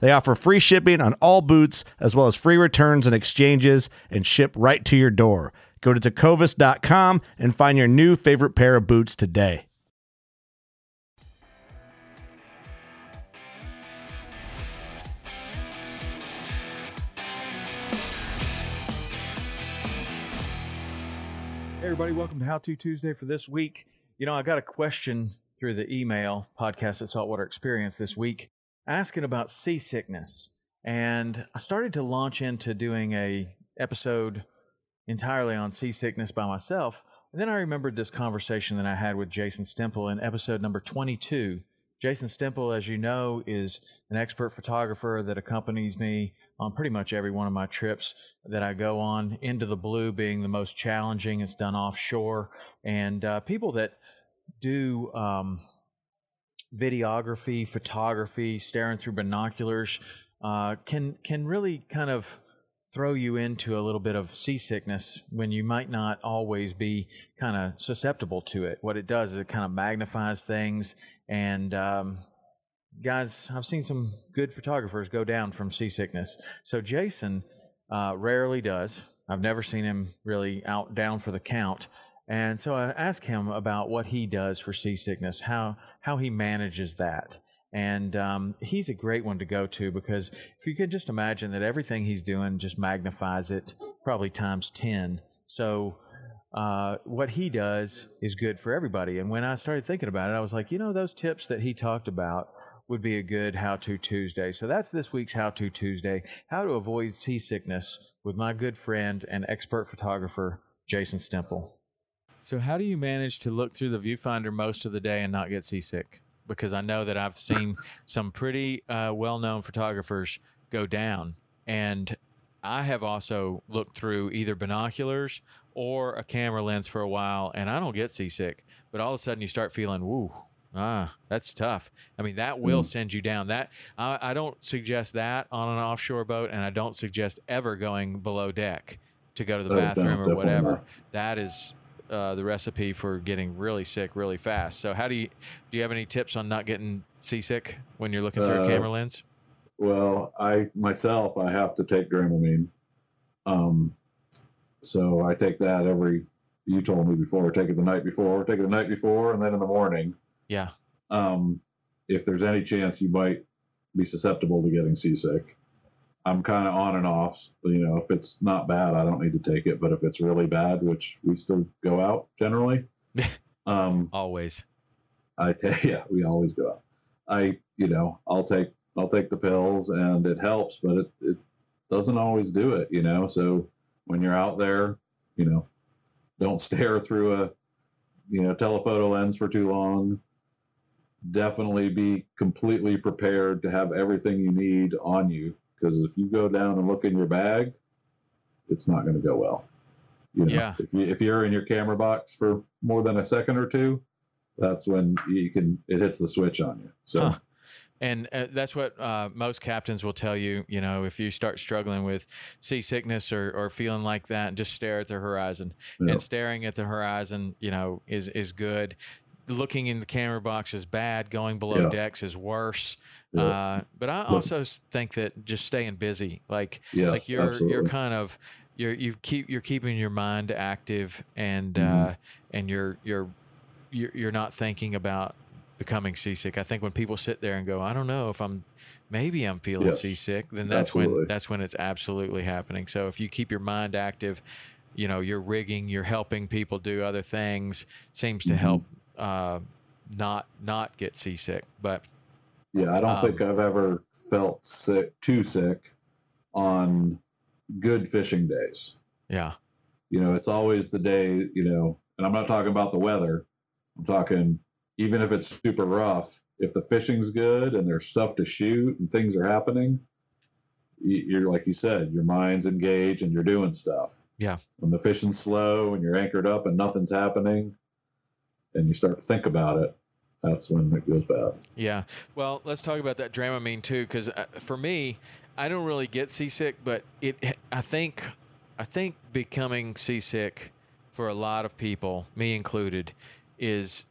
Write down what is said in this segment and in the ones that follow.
They offer free shipping on all boots, as well as free returns and exchanges, and ship right to your door. Go to tecovas.com and find your new favorite pair of boots today. Hey everybody, welcome to How To Tuesday for this week. You know, I got a question through the email podcast at Saltwater Experience this week asking about seasickness. And I started to launch into doing a episode entirely on seasickness by myself. And then I remembered this conversation that I had with Jason Stemple in episode number 22. Jason Stemple, as you know, is an expert photographer that accompanies me on pretty much every one of my trips that I go on, into the blue being the most challenging. It's done offshore. And uh, people that do um, videography, photography, staring through binoculars uh, can can really kind of throw you into a little bit of seasickness when you might not always be kind of susceptible to it. What it does is it kind of magnifies things. And um, guys, I've seen some good photographers go down from seasickness. So Jason uh, rarely does. I've never seen him really out down for the count. And so I asked him about what he does for seasickness, how how he manages that. And um, he's a great one to go to because if you could just imagine that everything he's doing just magnifies it probably times 10. So uh, what he does is good for everybody. And when I started thinking about it, I was like, you know, those tips that he talked about would be a good How To Tuesday. So that's this week's How To Tuesday how to avoid seasickness with my good friend and expert photographer, Jason Stemple. So, how do you manage to look through the viewfinder most of the day and not get seasick? Because I know that I've seen some pretty uh, well known photographers go down. And I have also looked through either binoculars or a camera lens for a while, and I don't get seasick. But all of a sudden, you start feeling, woo, Ah, that's tough. I mean, that will mm. send you down. That I, I, don't suggest that on an offshore boat, and I don't suggest ever going below deck to go to the oh, bathroom or whatever. Not. That is uh, the recipe for getting really sick really fast. So, how do you do? You have any tips on not getting seasick when you're looking through uh, a camera lens? Well, I myself I have to take Dramamine, um, so I take that every. You told me before, take it the night before, take it the night before, and then in the morning. Yeah. Um, if there's any chance you might be susceptible to getting seasick, I'm kind of on and off. You know, if it's not bad, I don't need to take it. But if it's really bad, which we still go out generally, um, always. I take yeah, we always go out. I you know I'll take I'll take the pills and it helps, but it it doesn't always do it. You know, so when you're out there, you know, don't stare through a you know telephoto lens for too long. Definitely be completely prepared to have everything you need on you because if you go down and look in your bag, it's not going to go well. You know, yeah. if you if you're in your camera box for more than a second or two, that's when you can it hits the switch on you. So, huh. And uh, that's what uh, most captains will tell you. You know, if you start struggling with seasickness or, or feeling like that, just stare at the horizon. Yeah. And staring at the horizon, you know, is is good. Looking in the camera box is bad. Going below Yeah. decks is worse. Yeah. Uh, but I also think that just staying busy, like Yes, like you're you're kind of you're you keep you're keeping your mind active and Mm-hmm. uh, and you're you're you're you're not thinking about becoming seasick. I think when people sit there and go, I don't know if I'm maybe I'm feeling Yes, seasick, then that's when that's when it's absolutely happening. So if you keep your mind active, you know, you're rigging, you're helping people do other things, seems Mm-hmm. to help uh, not not get seasick. But Yeah, I don't Um, think I've ever felt sick, too sick, on good fishing days. yeah, You know, it's always the day. You know, and I'm not talking about the weather. I'm talking even if it's super rough. If the fishing's good and there's stuff to shoot and things are happening, you're like you said, your mind's engaged and you're doing stuff. Yeah. When the fishing's slow and you're anchored up and nothing's happening, and you start to think about it, that's when it goes bad. Yeah. Well, let's talk about that Dramamine too, because uh, for me, I don't really get seasick, but it. I think, I think becoming seasick for a lot of people, me included, is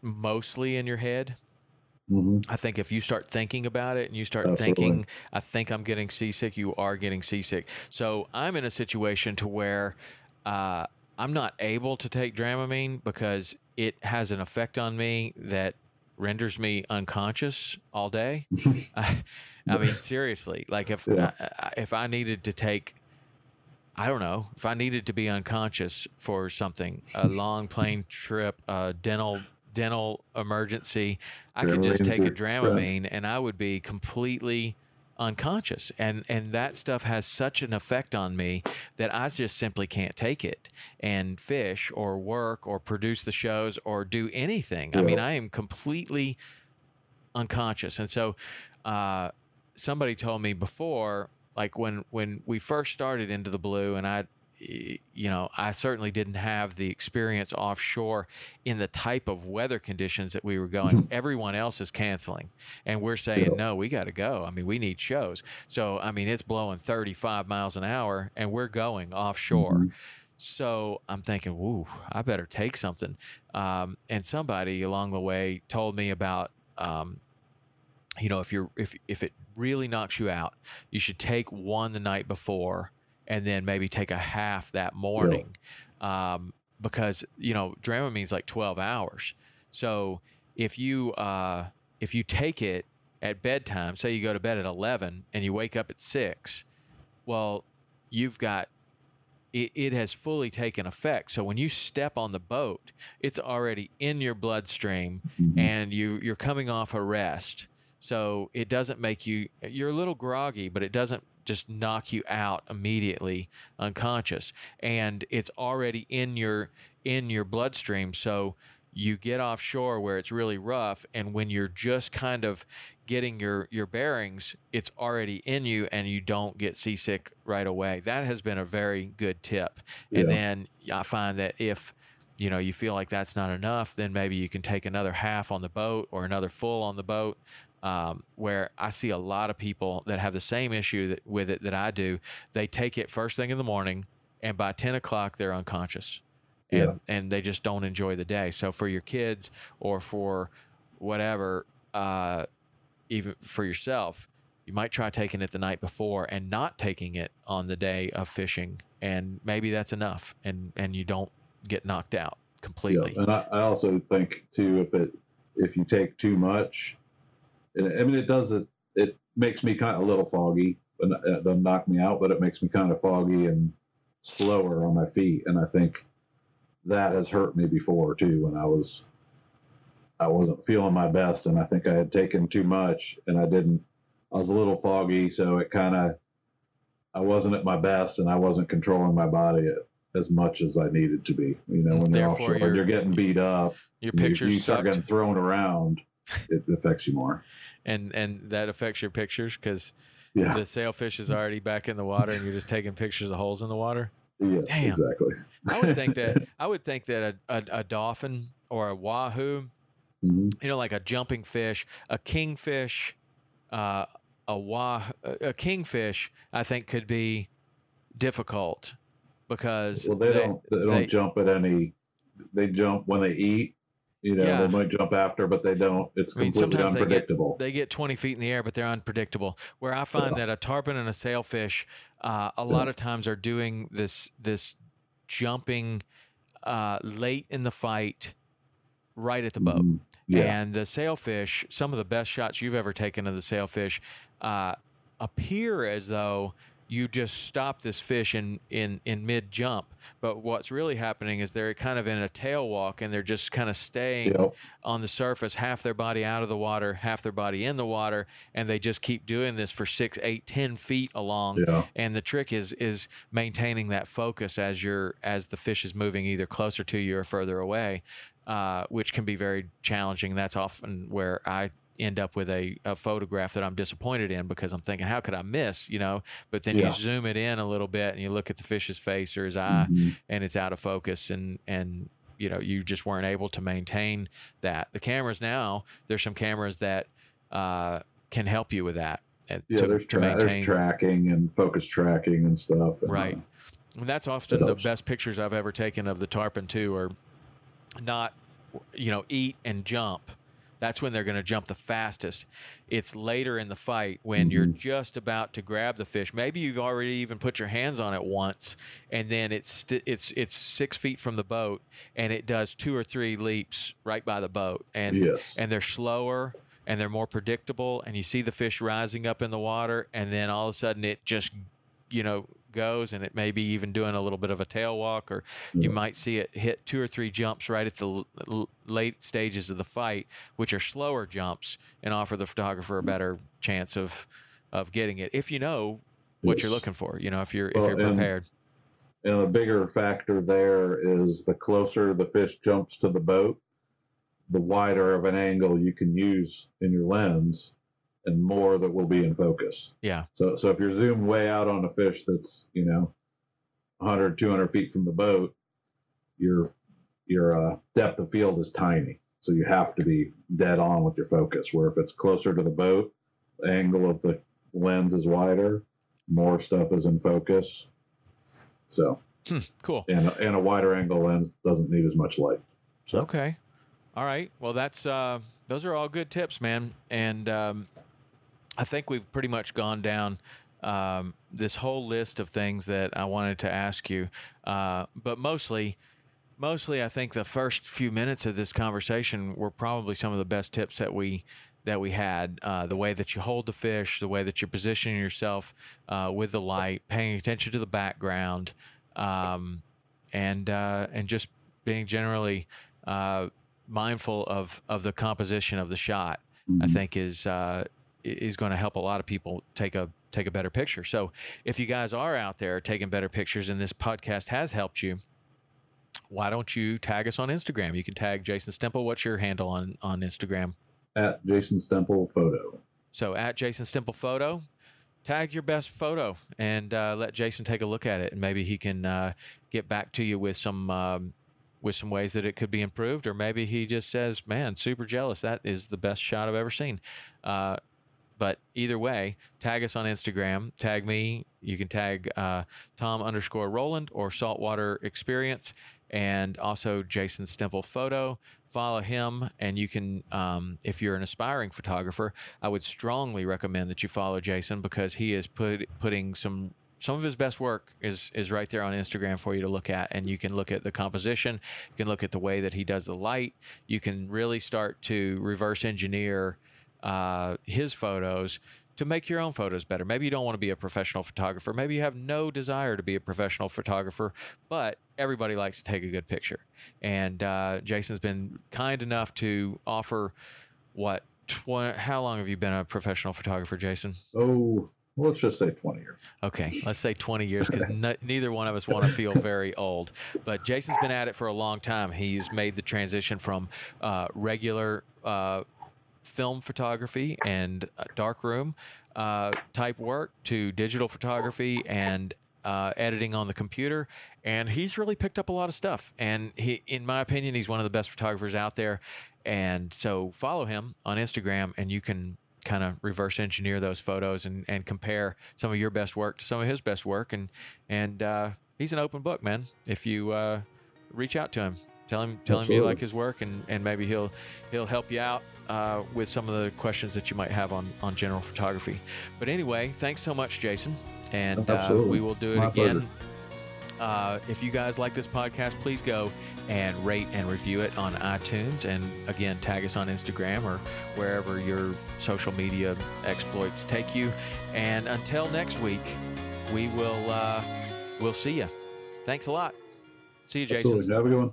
mostly in your head. hmm I think if you start thinking about it and you start Absolutely. thinking, I think I'm getting seasick, you are getting seasick. So I'm in a situation to where uh, I'm not able to take Dramamine because it has an effect on me that renders me unconscious all day. I, I mean, seriously, like if Yeah. I, if I needed to take I don't know if I needed to be unconscious for something, a long plane trip, a dental dental emergency, I could just take a Dramamine, Dramamine and I would be completely unconscious. And and that stuff has such an effect on me that I just simply can't take it and fish or work or produce the shows or do anything. I mean, I am completely unconscious. And so uh, somebody told me before, like when when we first started into the blue, and I, you know, I certainly didn't have the experience offshore in the type of weather conditions that we were going. Everyone else is canceling, and we're saying no, we got to go. I mean, we need shows. So I mean, it's blowing 35 miles an hour, and we're going offshore. So I'm thinking, woo, I better take something. Um, and somebody along the way told me about, um, you know, if you're if if it really knocks you out, you should take one the night before, and then maybe take a half that morning, um, because you know Dramamine's like 12 hours. So if you uh, if you take it at bedtime, say you go to bed at 11 and you wake up at six, well, you've got it, it has fully taken effect. So when you step on the boat, it's already in your bloodstream and you you're coming off a rest. So it doesn't make you you're a little groggy, but it doesn't just knock you out immediately unconscious. And it's already in your in your bloodstream. So you get offshore where it's really rough and when you're just kind of getting your your bearings it's already in you and you don't get seasick right away that has been a very good tip and then i find that if you know you feel like that's not enough then maybe you can take another half on the boat or another full on the boat um, where i see a lot of people that have the same issue that, with it that i do they take it first thing in the morning and by 10 o'clock they're unconscious and Yeah. and they just don't enjoy the day. So for your kids or for whatever, uh, even for yourself, you might try taking it the night before and not taking it on the day of fishing, and maybe that's enough, and and you don't get knocked out completely. Yeah, and I, I also think too if it if you take too much, I mean it does it it makes me kind of a little foggy, but it doesn't knock me out, but it makes me kind of foggy and slower on my feet, and I think that has hurt me before too when I was I wasn't feeling my best, and I think I had taken too much, and I didn't. I was a little foggy, so it kind of I wasn't at my best, and I wasn't controlling my body as much as I needed to be. You know, when you're offshore, you're- you're getting beat up. Your and you- pictures you start sucked, getting thrown around. It affects you more. And and that affects your pictures because Yeah. the sailfish is already back in the water, and you're just taking pictures of holes in the water. yes. Damn. Exactly. I would think that I would think that a, a, a dolphin or a wahoo Mhm. you know, like a jumping fish, a kingfish, uh, a wah, a kingfish, I think could be difficult because Well, they, don't they don't jump at any. They jump when they eat. You know, Yeah. they might jump after, but they don't. It's I mean, completely sometimes they get unpredictable. they get 20 feet in the air, but they're unpredictable. Where I find that a tarpon and a sailfish, uh, a lot of times are doing this this jumping uh, late in the fight, right at the boat. Yeah. And the sailfish, some of the best shots you've ever taken of the sailfish, uh, appear as though you just stop this fish in, in, in mid jump. But what's really happening is they're kind of in a tail walk and they're just kind of staying Yep. on the surface, half their body out of the water, half their body in the water, and they just keep doing this for six, eight, ten feet along. Yeah. And the trick is is maintaining that focus as you're as the fish is moving either closer to you or further away, uh, which can be very challenging. That's often where I end up with a, a photograph that I'm disappointed in because I'm thinking, how could I miss? You know, but then Yeah. you zoom it in a little bit and you look at the fish's face or his eye, Mhm. and it's out of focus and and you know you just weren't able to maintain that the cameras now there's some cameras that uh, can help you with that uh, Yeah, to, there's, tra- maintain there's tracking and focus tracking and stuff. and, right uh, and that's often the best pictures i've ever taken of the tarpon too are not you know eat and jump that's when they're going to jump the fastest. It's later in the fight when you're mm-hmm. just about to grab the fish. Maybe you've already even put your hands on it once and then it's st- it's it's six feet from the boat and it does two or three leaps right by the boat and Yes. and they're slower and they're more predictable and you see the fish rising up in the water and then all of a sudden it just you know goes and it may be even doing a little bit of a tail walk or mm. you might see it hit two or three jumps right at the l- l- late stages of the fight which are slower jumps and offer the photographer a mm. better chance of of getting it if you know what you're looking for you know if you're if you're and- prepared. And a bigger factor there is the closer the fish jumps to the boat, the wider of an angle you can use in your lens and more that will be in focus. yeah So, so if you're zoomed way out on a fish that's, you know, 100, 200 feet from the boat, your, your uh, depth of field is tiny. So you have to be dead on with your focus. Where if it's closer to the boat, the angle of the lens is wider, more stuff is in focus. So, cool and, and a wider angle lens doesn't need as much light. So, Okay. All right. Well, that's uh, those are all good tips, man. And um, I think we've pretty much gone down um, this whole list of things that I wanted to ask you. Uh, but mostly, mostly, I think the first few minutes of this conversation were probably some of the best tips that we that we had. Uh, the way that you hold the fish, the way that you're positioning yourself uh, with the light, paying attention to the background, um, and uh, and just being generally uh, mindful of of the composition of the shot. I think is uh, is going to help a lot of people take a take a better picture. So if you guys are out there taking better pictures, and this podcast has helped you. Why don't you tag us on Instagram? You can tag Jason Stemple. What's your handle on on Instagram? at Jason Stemple photo. So at Jason Stemple Photo, tag your best photo and uh, let Jason take a look at it, and maybe he can uh, get back to you with some um, with some ways that it could be improved, or maybe he just says, "Man, super jealous. That is the best shot I've ever seen." Uh, but either way, tag us on Instagram. Tag me. You can tag uh, Tom underscore Rowland or Saltwater Experience, and also Jason Stemple Photo. Follow him, and you can, um, if you're an aspiring photographer, I would strongly recommend that you follow Jason because he is put, putting some some of his best work is is right there on Instagram for you to look at, and you can look at the composition, you can look at the way that he does the light, you can really start to reverse engineer uh, his photos to make your own photos better. Maybe you don't want to be a professional photographer. Maybe you have no desire to be a professional photographer, but everybody likes to take a good picture. And uh, Jason's been kind enough to offer what? Tw- how long have you been a professional photographer, Jason? Oh, let's just say 20 years. Okay, let's say 20 years because n- neither one of us want to feel very old. But Jason's been at it for a long time. He's made the transition from uh, regular uh, film photography and uh, darkroom uh, type work to digital photography and uh, editing on the computer. And he's really picked up a lot of stuff. And he, in my opinion, he's one of the best photographers out there. And so follow him on Instagram and you can kind of reverse engineer those photos and, and compare some of your best work to some of his best work. And and uh, he's an open book, man. If you uh, reach out to him, tell him tell him you like his work, and, and maybe he'll he'll help you out uh, with some of the questions that you might have on on general photography. But anyway, thanks so much, Jason, and uh, we will do it My again. Uh, if you guys like this podcast, please go and rate and review it on iTunes. And again, tag us on Instagram or wherever your social media exploits take you. And until next week, we will uh, we'll see you. Thanks a lot. See you, Jason. Absolutely. Have a good one.